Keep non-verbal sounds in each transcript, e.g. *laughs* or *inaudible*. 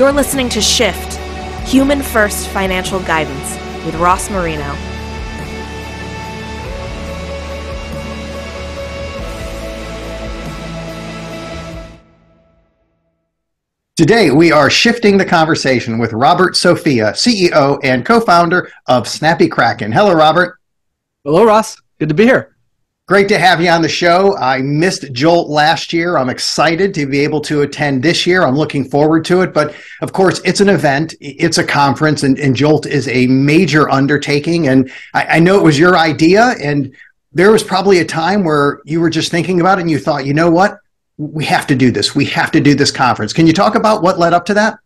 You're listening to Shift Human First Financial Guidance with Ross Marino. Today, we are shifting the conversation with Robert Sofia, CEO and co founder of Snappy Kraken. Hello, Robert. Hello, Ross. Good to be here. Great to have you on the show. I missed Jolt last year. I'm excited to be able to attend this year. I'm looking forward to it. But of course, it's an event, it's a conference, and, and Jolt is a major undertaking. And I, I know it was your idea. And there was probably a time where you were just thinking about it and you thought, you know what? We have to do this. We have to do this conference. Can you talk about what led up to that?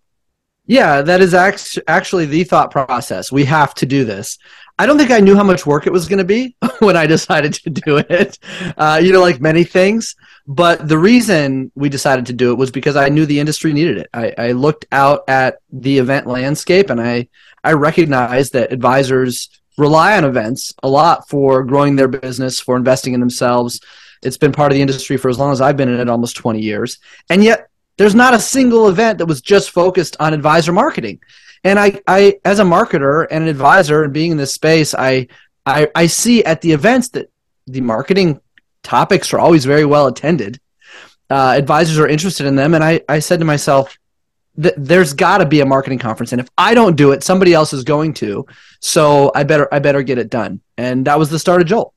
Yeah, that is actually the thought process. We have to do this. I don't think I knew how much work it was going to be *laughs* when I decided to do it. Uh, you know, like many things. But the reason we decided to do it was because I knew the industry needed it. I, I looked out at the event landscape and I, I recognized that advisors rely on events a lot for growing their business, for investing in themselves. It's been part of the industry for as long as I've been in it, almost 20 years. And yet, there's not a single event that was just focused on advisor marketing and I, I as a marketer and an advisor and being in this space, I, I, I see at the events that the marketing topics are always very well attended. Uh, advisors are interested in them, and I, I said to myself, there's got to be a marketing conference, and if I don't do it, somebody else is going to. So I better I better get it done, and that was the start of Jolt.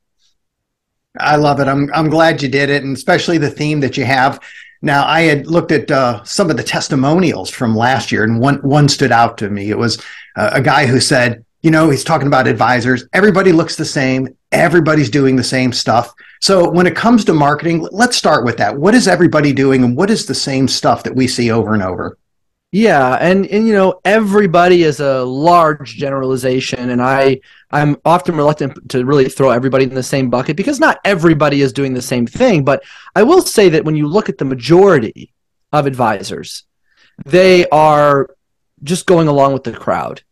I love it. I'm I'm glad you did it, and especially the theme that you have now, I had looked at uh, some of the testimonials from last year, and one one stood out to me. It was uh, a guy who said, "You know, he's talking about advisors. Everybody looks the same. Everybody's doing the same stuff. So, when it comes to marketing, let's start with that. What is everybody doing, and what is the same stuff that we see over and over?" Yeah, and and you know everybody is a large generalization, and I I'm often reluctant to really throw everybody in the same bucket because not everybody is doing the same thing. But I will say that when you look at the majority of advisors, they are just going along with the crowd,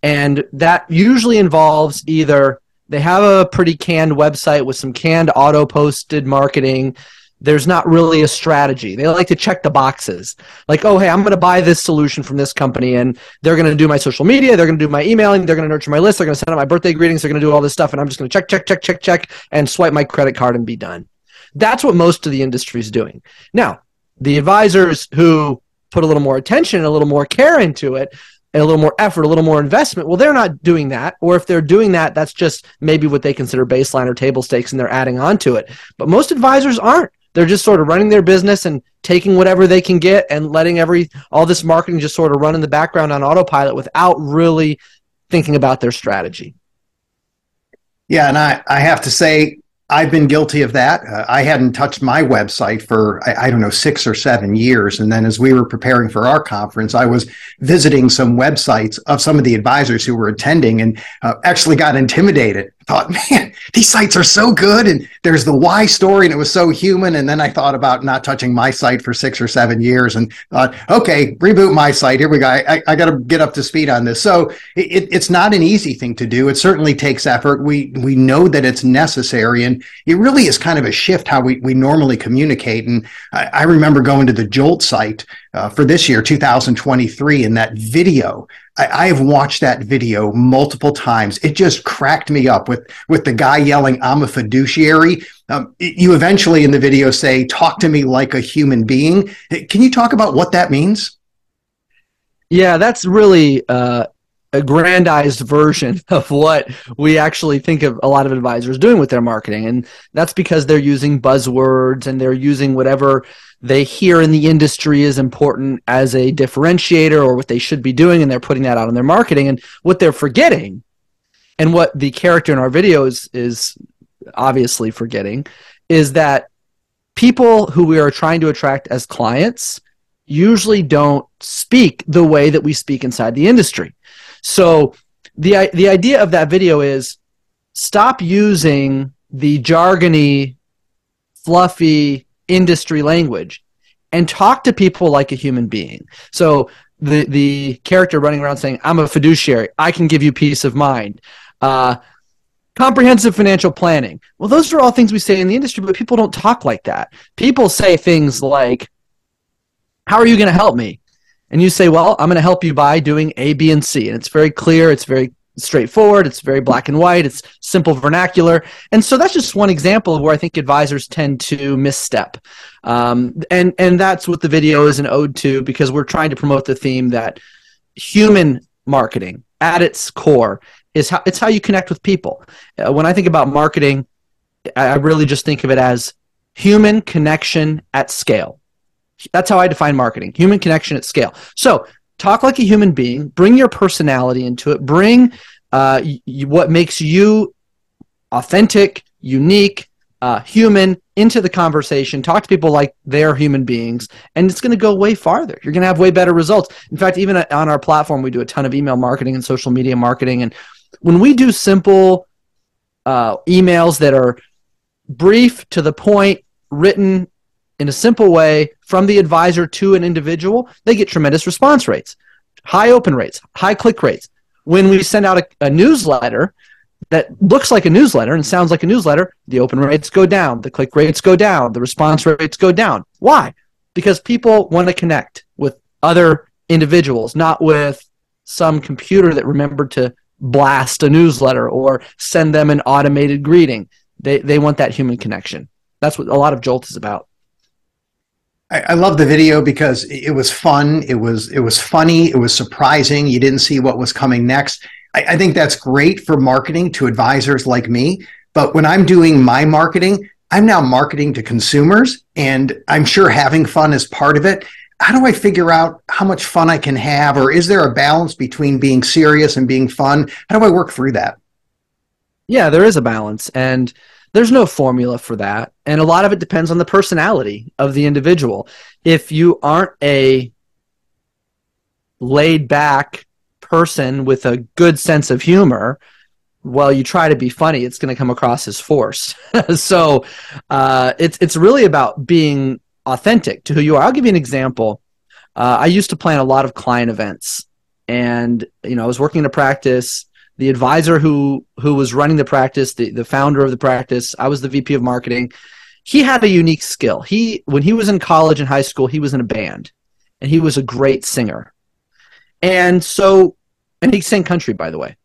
and that usually involves either they have a pretty canned website with some canned auto posted marketing there's not really a strategy. They like to check the boxes. Like, oh, hey, I'm going to buy this solution from this company, and they're going to do my social media, they're going to do my emailing, they're going to nurture my list, they're going to send out my birthday greetings, they're going to do all this stuff, and I'm just going to check, check, check, check, check, and swipe my credit card and be done. That's what most of the industry is doing. Now, the advisors who put a little more attention and a little more care into it, and a little more effort, a little more investment. Well, they're not doing that. Or if they're doing that, that's just maybe what they consider baseline or table stakes and they're adding on to it. But most advisors aren't they're just sort of running their business and taking whatever they can get and letting every all this marketing just sort of run in the background on autopilot without really thinking about their strategy. Yeah, and I, I have to say, I've been guilty of that. Uh, I hadn't touched my website for, I, I, don't know, six or seven years. And then as we were preparing for our conference, I was visiting some websites of some of the advisors who were attending and uh, actually got intimidated thought, *laughs* man, these sites are so good. And there's the why story, and it was so human. And then I thought about not touching my site for six or seven years and thought, okay, reboot my site. Here we go. I, I got to get up to speed on this. So it, it's not an easy thing to do. It certainly takes effort. We we know that it's necessary, and it really is kind of a shift how we, we normally communicate. And I, I remember going to the Jolt site uh, for this year, 2023, and that video I, I, have watched that video multiple times. It just cracked me up with with the guy yelling, "I'm a fiduciary." Um, you eventually in the video say, "Talk to me like a human being." Can you talk about what that means? Yeah, that's really uh, aggrandized version *laughs* of what we actually think of a lot of advisors doing with their marketing, and that's because they're using buzzwords and they're using whatever they hear in the industry is important as a differentiator or what they should be doing, and they're putting that out in their marketing. And what they're forgetting, and what the character in our videos is obviously forgetting, is that people who we are trying to attract as clients usually don't speak the way that we speak inside the industry. So the the idea of that video is stop using the jargony, fluffy industry language and talk to people like a human being. So the the character running around saying, "I'm a fiduciary. I can give you peace of mind." Uh, comprehensive financial planning. Well, those are all things we say in the industry, but people don't talk like that. People say things like, "How are you going to help me?" And you say, "Well, I'm going to help you by doing A, B, and C," and it's very clear, it's very straightforward, it's very black and white, it's simple vernacular, and so that's just one example of where I think advisors tend to misstep, um, and and that's what the video is an ode to because we're trying to promote the theme that human marketing at its core is how it's how you connect with people. Uh, when I think about marketing, I, I really just think of it as human connection at scale. That's how I define marketing human connection at scale. So, talk like a human being, bring your personality into it, bring uh, y- what makes you authentic, unique, uh, human into the conversation. Talk to people like they're human beings, and it's going to go way farther. You're going to have way better results. In fact, even on our platform, we do a ton of email marketing and social media marketing. And when we do simple uh, emails that are brief to the point, written in a simple way from the advisor to an individual, they get tremendous response rates, high open rates, high click rates. When we send out a, a newsletter that looks like a newsletter and sounds like a newsletter, the open rates go down, the click rates go down, the response rates go down. Why? Because people want to connect with other individuals, not with some computer that remembered to blast a newsletter or send them an automated greeting. They they want that human connection. That's what a lot of Jolt is about. I, I love the video because it was fun. It was it was funny. It was surprising. You didn't see what was coming next. I, I think that's great for marketing to advisors like me. But when I'm doing my marketing, I'm now marketing to consumers, and I'm sure having fun is part of it. How do I figure out how much fun I can have, or is there a balance between being serious and being fun? How do I work through that? Yeah, there is a balance, and there's no formula for that. And a lot of it depends on the personality of the individual. If you aren't a laid back person with a good sense of humor, well, you try to be funny, it's going to come across as forced. *laughs* so uh, it's it's really about being authentic to who you are. I'll give you an example. Uh, I used to plan a lot of client events, and you know I was working in a practice the advisor who who was running the practice, the, the founder of the practice, I was the VP of marketing. He had a unique skill. He when he was in college and high school, he was in a band and he was a great singer. And so and he sang country by the way.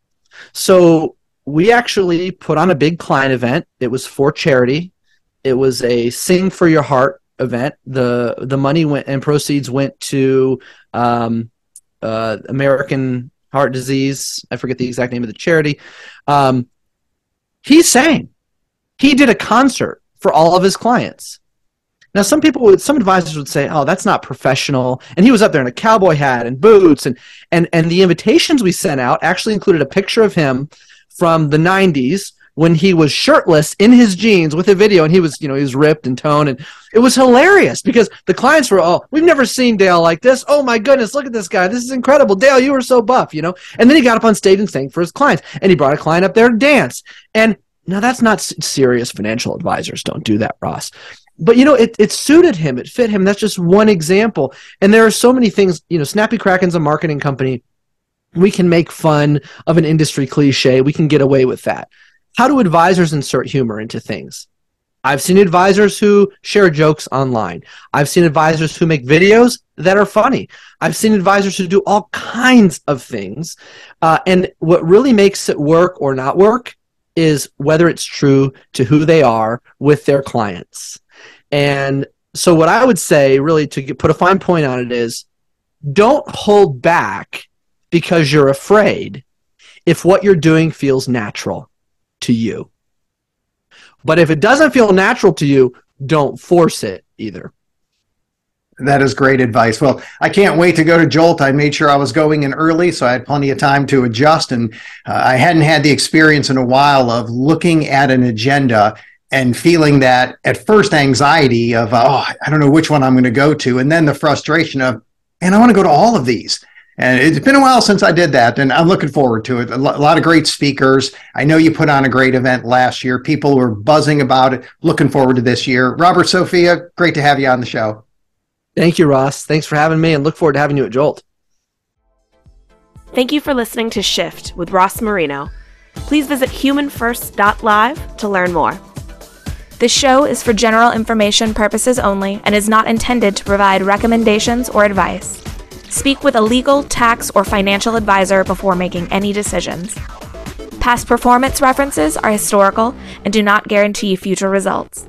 So we actually put on a big client event. It was for charity. It was a sing for your heart event. The the money went and proceeds went to um, uh, American heart disease. I forget the exact name of the charity. Um, he sang. He did a concert for all of his clients. Now, some people would, some advisors would say, "Oh, that's not professional." And he was up there in a cowboy hat and boots, and and and the invitations we sent out actually included a picture of him from the '90s when he was shirtless in his jeans with a video and he was you know he was ripped and toned and it was hilarious because the clients were all, we've never seen dale like this. Oh my goodness look at this guy. This is incredible. Dale you were so buff you know? And then he got up on stage and sang for his clients and he brought a client up there to dance. And now that's not serious financial advisors don't do that ross. But you know it, it suited him. It fit him. That's just one example. And there are so many things you know snappy kraken's a marketing company. We can make fun of an industry cliche. We can get away with that how do advisors insert humor into things? I've seen advisors who share jokes online. I've seen advisors who make videos that are funny. I've seen advisors who do all kinds of things. Uh, and what really makes it work or not work is whether it's true to who they are with their clients. And so, what I would say, really, to put a fine point on it, is don't hold back because you're afraid if what you're doing feels natural to you. But if it doesn't feel natural to you, don't force it either. That is great advice. Well, I can't wait to go to Jolt. I made sure I was going in early, so I had plenty of time to adjust. And uh, I hadn't had the experience in a while of looking at an agenda and feeling that at first anxiety of, oh, I don't know which one I'm going to go to. And then the frustration of, and I want to go to all of these. And it's been a while since I did that, and I'm looking forward to it. A lot of great speakers. I know you put on a great event last year. People were buzzing about it. Looking forward to this year. Robert Sofia, great to have you on the show. Thank you, Ross. Thanks for having me, and look forward to having you at Jolt. Thank you for listening to Shift with Ross Marino. Please visit humanfirst.live to learn more. This show is for general information purposes only and is not intended to provide recommendations or advice. Speak with a legal, tax, or financial advisor before making any decisions. Past performance references are historical and do not guarantee future results.